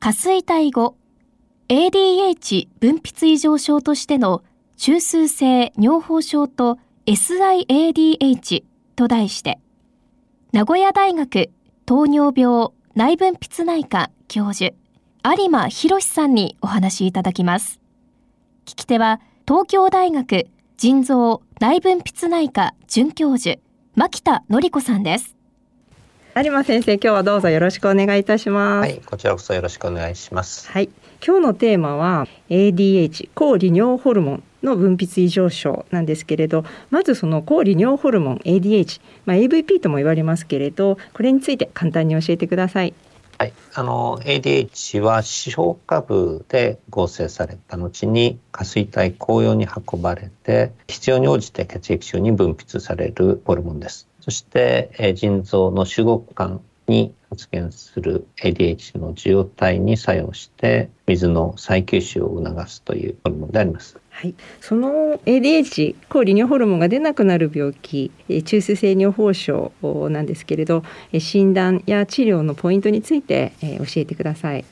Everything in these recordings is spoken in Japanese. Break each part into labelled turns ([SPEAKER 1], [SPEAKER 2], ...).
[SPEAKER 1] 下垂体後 ADH 分泌異常症としての中枢性尿崩症と SIADH と題して名古屋大学糖尿病内分泌内科教授有馬博さんにお話しいただきます。聞き手は東京大学腎臓内分泌内科准教授牧田典子さんです。
[SPEAKER 2] 有馬先生今日はどうぞよろしくお願いいたします。
[SPEAKER 3] はいこちらこそよろしくお願いします。
[SPEAKER 2] はい。今日のテーマは ADH 抗利尿ホルモンの分泌異常症なんですけれどまずその抗利尿ホルモン ADH、まあ、AVP とも言われますけれどこれについて簡単に教えてください。
[SPEAKER 3] はい、あの ADH は視床下部で合成された後に下垂体紅葉に運ばれて必要に応じて血液中に分泌されるホルモンです。そして、え腎臓の守護管に発現する ADH の受容体に作用して水の再吸収を促すというホルモンであります。
[SPEAKER 2] はい、その ADH 抗利尿ホルモンが出なくなる病気中枢性尿崩症なんですけれど診断や治療のポイントについて教えてください。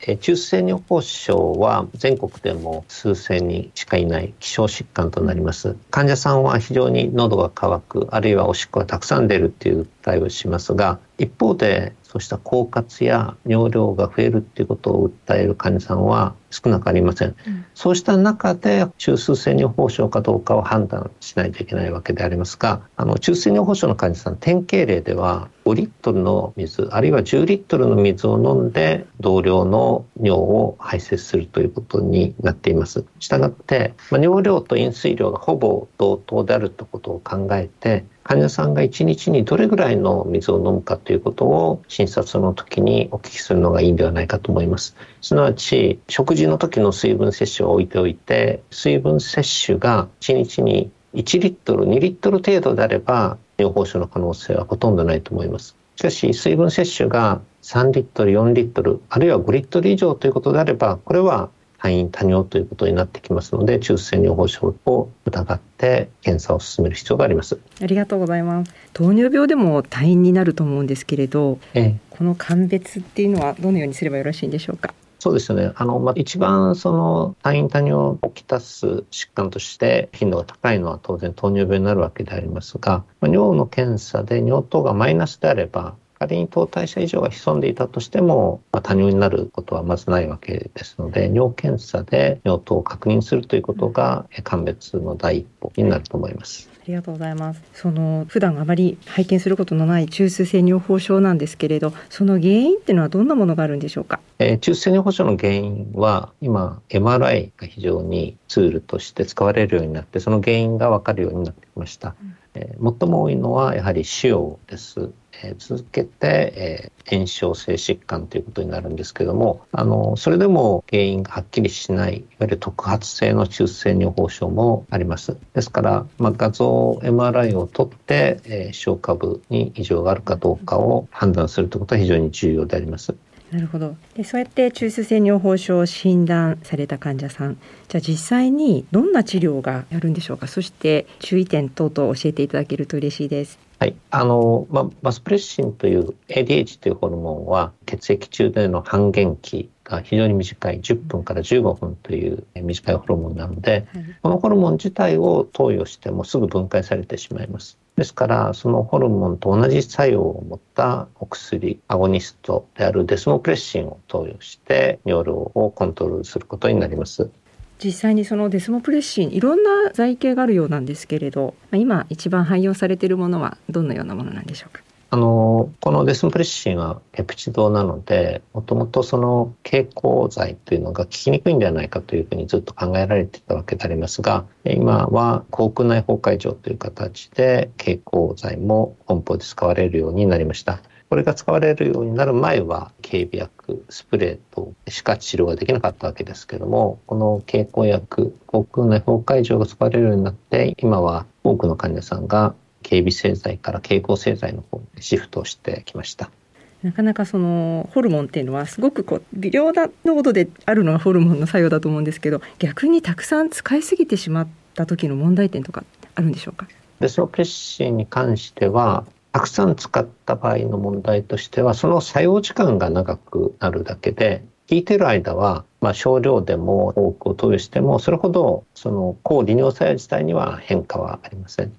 [SPEAKER 3] はい中枢性尿崩症は全国でも数千人しかいない希少疾患となります。患者さんは非常に喉が渇くあるいはおしっこがたくさん出るっていう訴えをしますが一方でそうした狡猾や尿量が増えるっていうことを訴える患者さんは少なくありません、うん、そうした中で中枢性尿崩症かどうかを判断しないといけないわけでありますがあの中枢性尿崩症の患者さん典型例では5リットルの水あるいは10リットルの水を飲んで同量の尿を排泄するということになっています。したがって、まあ、尿量と飲水量がほぼ同等であるということを考えて患者さんが1日にどれぐらいの水を飲むかということを診察の時にお聞きするのがいいんではないかと思います。すなわち食事の時の水分摂取を置いておいて水分摂取が1日に1リットル2リットル程度であれば尿崩症の可能性はほとんどないと思います。しかし水分摂取が3リットル4リットルあるいは5リットル以上ということであればこれは多因多尿ということになってきますので中性尿崩症を疑って検査を進める必要があります。
[SPEAKER 2] ありがとうございます。糖尿病でも多因になると思うんですけれど、ええ、この鑑別っていうのはどのようにすればよろしいんでしょうか？
[SPEAKER 3] そうですね。あの、まあ、一番その多因多尿をきたす疾患として頻度が高いのは当然糖尿病になるわけでありますが、まあ、尿の検査で尿糖がマイナスであれば、仮に糖代謝異常が潜んでいたとしても、まあ、多尿になることはまずないわけですので尿検査で尿糖を確認するということが鑑別の第一歩になると思います。
[SPEAKER 2] ありがとうございます。その普段あまり拝見することのない中枢性尿崩症なんですけれど、その原因っていうのはどんなものがあるんでしょうか？
[SPEAKER 3] えー、中枢性尿崩症の原因は今 MRI が非常にツールとして使われるようになって、その原因がわかるようになってきました。うんえー、最も多いのはやはり腫瘍です。えー、続けて、えー、炎症性疾患ということになるんですけどもあのそれでも原因がはっきりしないいわゆる特発性の中性尿崩症もありますですから、まあ、画像 MRI を取って、えー、小下部に異常があるかどうかを判断するということは非常に重要であります
[SPEAKER 2] なるほど。でそうやって中枢性尿崩症を診断された患者さん。じゃあ実際にどんな治療があるんでしょうか？そして注意点等々教えていただけると嬉しいです。
[SPEAKER 3] はい、あの、まあ、バスプレッシンという ADH というホルモンは血液中での半減期が非常に短い10分から15分という短いホルモンなので、はい、このホルモン自体を投与してもすぐ分解されてしまいます。ですからそのホルモンと同じ作用を持ったお薬アゴニストであるデスモプレッシンを投与して尿量をコントロールすることになります。
[SPEAKER 2] 実際にそのデスモプレッシンいろんな剤形があるようなんですけれど今一番汎用されているものはどのようなものなんでしょうか？
[SPEAKER 3] あのこのデスモプレッシンはペプチドなのでもともとその経口剤というのが効きにくいんではないかというふうにずっと考えられてたわけでありますが今は口腔内崩壊状という形で経口剤も梱包で使われるようになりました。これが使われるようになる前は警備薬スプレーとしか治療ができなかったわけですけどもこの経口薬口腔内法会場が使われるようになって今は多くの患者さんが警備製剤から経口製剤の方にシフトしてきました。
[SPEAKER 2] なかなかそのホルモンっていうのはすごくこう微量な濃度であるのがホルモンの作用だと思うんですけど逆にたくさん使いすぎてしまった時の問題点とかあるんでしょうか？
[SPEAKER 3] デスノプレッシンに関してはたくさん使った場合の問題としてはその作用時間が長くなるだけで効いてる間は、まあ、少量でも多くを投与してもそれほどその抗利尿作用自体には変化はありません。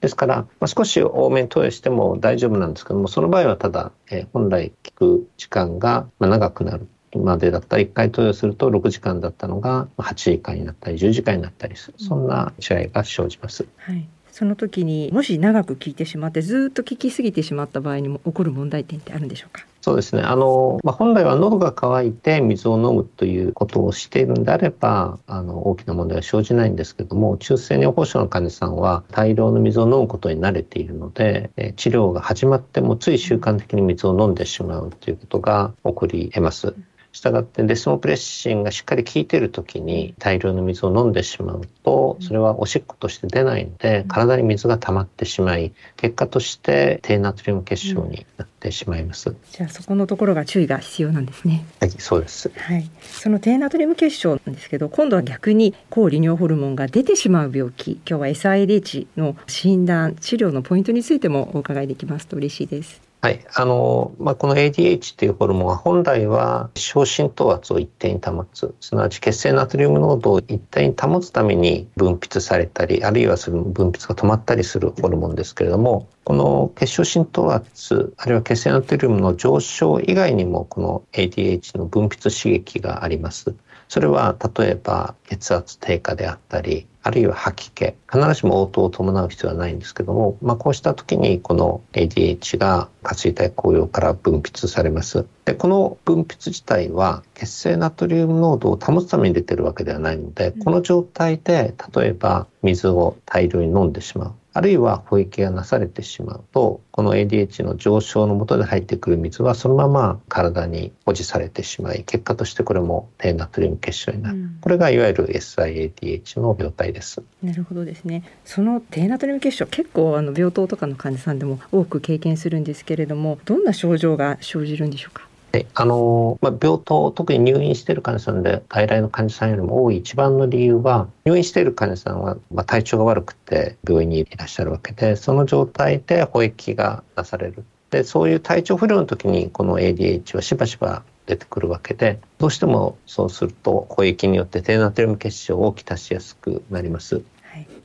[SPEAKER 3] ですから、まあ、少し多めに投与しても大丈夫なんですけどもその場合はただ、えー、本来効く時間が長くなるまでだったら1回投与すると6時間だったのが8時間になったり10時間になったりするそんな違いが生じます。
[SPEAKER 2] はいその時にもし長く聞いてしまってずっと聞きすぎてしまった場合にも起こる問題点ってあるんでしょうか？
[SPEAKER 3] そうですね。あの、まあ、本来は喉が渇いて水を飲むということをしているんであれば、あの、大きな問題は生じないんですけども、中性尿崩症の患者さんは大量の水を飲むことに慣れているので、え治療が始まってもつい習慣的に水を飲んでしまうということが起こり得ます。したがってデスモプレッシンがしっかり効いている時に大量の水を飲んでしまうとそれはおしっことして出ないので体に水が溜まってしまい結果として低ナトリウム結晶になってしまいます、うん、
[SPEAKER 2] じゃあそこのところが注意が必要なんですね。
[SPEAKER 3] はいそうです。
[SPEAKER 2] はい。その低ナトリウム結晶なんですけど今度は逆に抗利尿ホルモンが出てしまう病気今日は SIDH の診断治療のポイントについてもお伺いできますと嬉しいです
[SPEAKER 3] はい。あの、まあ、この ADH っていうホルモンは本来は小浸透圧を一定に保つ、すなわち血清ナトリウム濃度を一定に保つために分泌されたり、あるいはその分泌が止まったりするホルモンですけれども、この血小浸透圧、あるいは血清ナトリウムの上昇以外にも、この ADH の分泌刺激があります。それは例えば血圧低下であったり、あるいは吐き気。必ずしも応答を伴う必要はないんですけども、まあ、こうした時にこの ADH が下垂体紅葉から分泌されます。でこの分泌自体は血清ナトリウム濃度を保つために出てるわけではないのでこの状態で例えば水を大量に飲んでしまうあるいは保育がなされてしまうとこの ADH の上昇のもとで入ってくる水はそのまま体に保持されてしまい結果としてこれも低ナトリウム結晶になる、うん、これがいわゆる SIADH の病態です。
[SPEAKER 2] なるほどですね。その低ナトリウム結晶結構あの病棟とかの患者さんでも多く経験するんですけれどもどんな症状が生じるんでしょうか？
[SPEAKER 3] あのまあ、病棟特に入院している患者さんで外来の患者さんよりも多い一番の理由は入院している患者さんは、まあ、体調が悪くて病院にいらっしゃるわけでその状態で保育がなされるでそういう体調不良の時にこの ADH はしばしば出てくるわけでどうしてもそうすると保育によって低ナトリウム結晶をきたしやすくなります。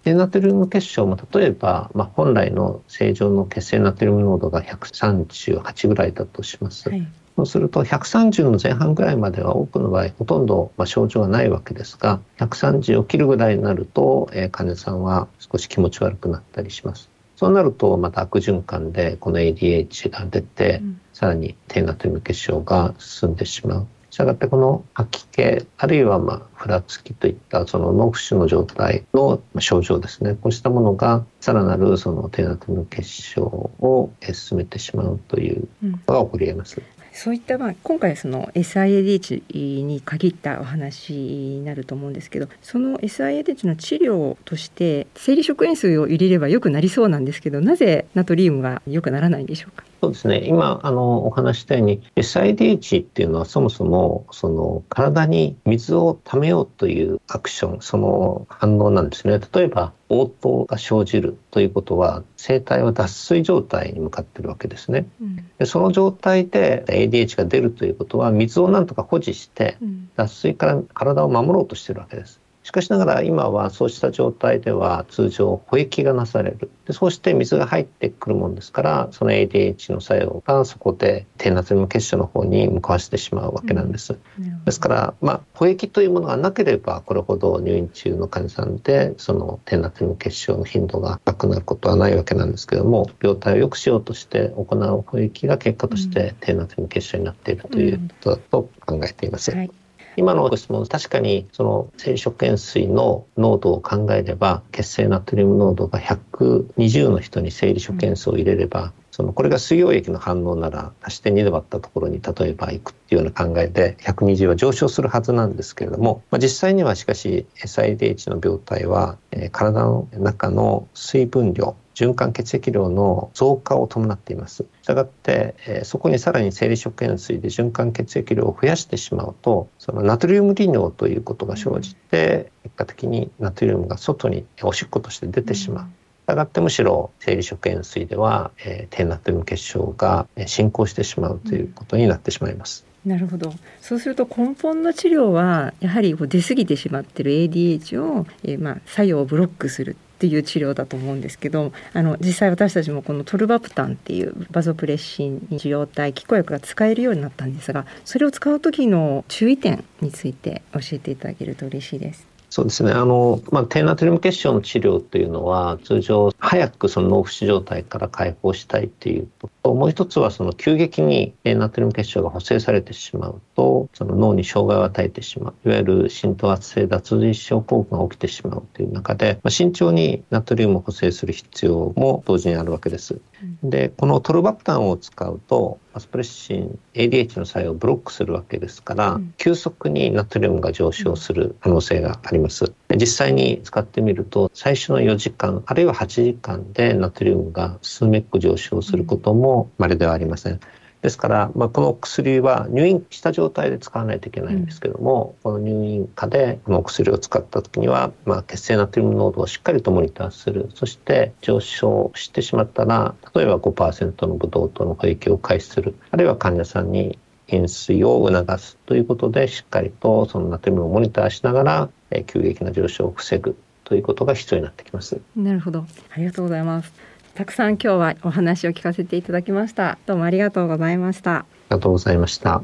[SPEAKER 3] 低ナトリウム結晶も例えば、まあ、本来の正常の血清ナトリウム濃度が138ぐらいだとします。はいそうすると130の前半ぐらいまでは多くの場合ほとんどま症状がないわけですが130を切るぐらいになると、えー、患者さんは少し気持ち悪くなったりします。そうなるとまた悪循環でこの ADH が出て、うん、さらに低ナトリウム結晶が進んでしまう。したがってこの吐き気あるいはまあふらつきといったその脳浮腫の状態の症状ですねこうしたものがさらなるその低ナトリウム結晶を進めてしまうということが起こり得ます。うん
[SPEAKER 2] そういったまあ今回その SIADH に限ったお話になると思うんですけどその SIADH の治療として生理食塩水を入れれば良くなりそうなんですけどなぜナトリウムは良くならないんでしょうか？
[SPEAKER 3] そうですね。今あのお話したように SIDH っていうのはそもそもその体に水をためようというアクションその反応なんですね。例えば応答が生じるということは生体は脱水状態に向かっているわけですね、うん、でその状態で ADH が出るということは水をなんとか保持して脱水から体を守ろうとしているわけですしかしながら今はそうした状態では通常保液がなされる。でそうして水が入ってくるもんですからその ADH の作用がそこで低ナトリウム結晶の方に向かわせてしまうわけなんです、うん、ですからまあ保液というものがなければこれほど入院中の患者さんでその低ナトリウム結晶の頻度が高くなることはないわけなんですけども病態を良くしようとして行う保液が結果として低ナトリウム結晶になっているということだと考えています。はい今のご質問確かにその生食塩水の濃度を考えれば血清ナトリウム濃度が120の人に生理食塩水を入れればそのこれが水溶液の反応なら足して2で割ったところに例えば行くっていうような考えで120は上昇するはずなんですけれども、まあ、実際にはしかし SIDH の病態は、えー、体の中の水分量循環血液量の増加を伴っています。したがって、えー、そこにさらに生理食塩水で循環血液量を増やしてしまうと、そのナトリウム利尿ということが生じて、結果的にナトリウムが外におしっことして出てしまう。したがってむしろ生理食塩水では、えー、低ナトリウム結晶が進行してしまうということになってしまいます。
[SPEAKER 2] なるほどそうすると根本の治療はやはり出過ぎてしまっている ADH を、えー、まあ作用をブロックするっていう治療だと思うんですけどあの実際私たちもこのトルバプタンっていうバゾプレッシン受容体気候薬が使えるようになったんですがそれを使う時の注意点について教えていただけると嬉しいです。
[SPEAKER 3] そうですね。あの、まあ、低ナトリウム結晶の治療というのは、通常、早くその脳浮腫状態から解放したいっていうと、もう一つはその急激にナトリウム結晶が補正されてしまうと、その脳に障害を与えてしまう。いわゆる浸透圧性脱水症候群が起きてしまうという中で、まあ、慎重にナトリウムを補正する必要も同時にあるわけです。で、このトルバプタンを使うと、アスプレッシン ADH の作用をブロックするわけですから、うん、急速にナトリウムが上昇する可能性があります。実際に使ってみると最初の4時間あるいは8時間でナトリウムが数メック上昇することも稀ではありません。ですから、まあ、この薬は入院した状態で使わないといけないんですけども、うん、この入院下でこの薬を使った時には、まあ、血清ナトリウム濃度をしっかりとモニターする。そして上昇してしまったら例えば5%のブドウ糖の補液を開始する。あるいは患者さんに塩水を促すということでしっかりとそのナトリウムをモニターしながら、え急激な上昇を防ぐということが必要になってきます。
[SPEAKER 2] なるほど。ありがとうございますたくさん今日はお話を聞かせていただきました。どうもありがとうございました。あり
[SPEAKER 3] がとうございました。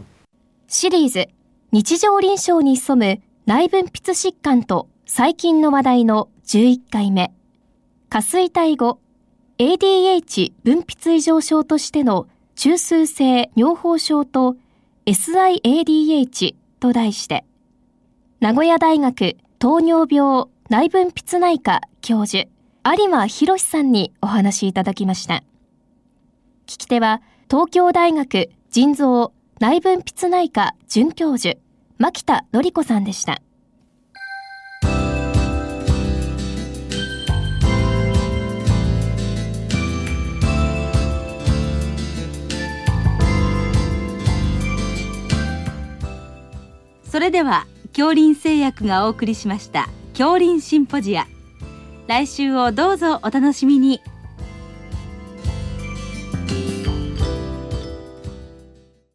[SPEAKER 1] シリーズ日常臨床に潜む内分泌疾患と最近の話題の11回目。下垂体後 ADH 分泌異常症としての中枢性尿崩症と SIADH と題して名古屋大学糖尿病内分泌内科教授有馬博さんにお話いただきました。聞き手は東京大学腎臓内分泌内科准教授牧田典子さんでした。
[SPEAKER 4] それでは恐林製薬がお送りしました恐林シンポジア来週をどうぞお楽しみに。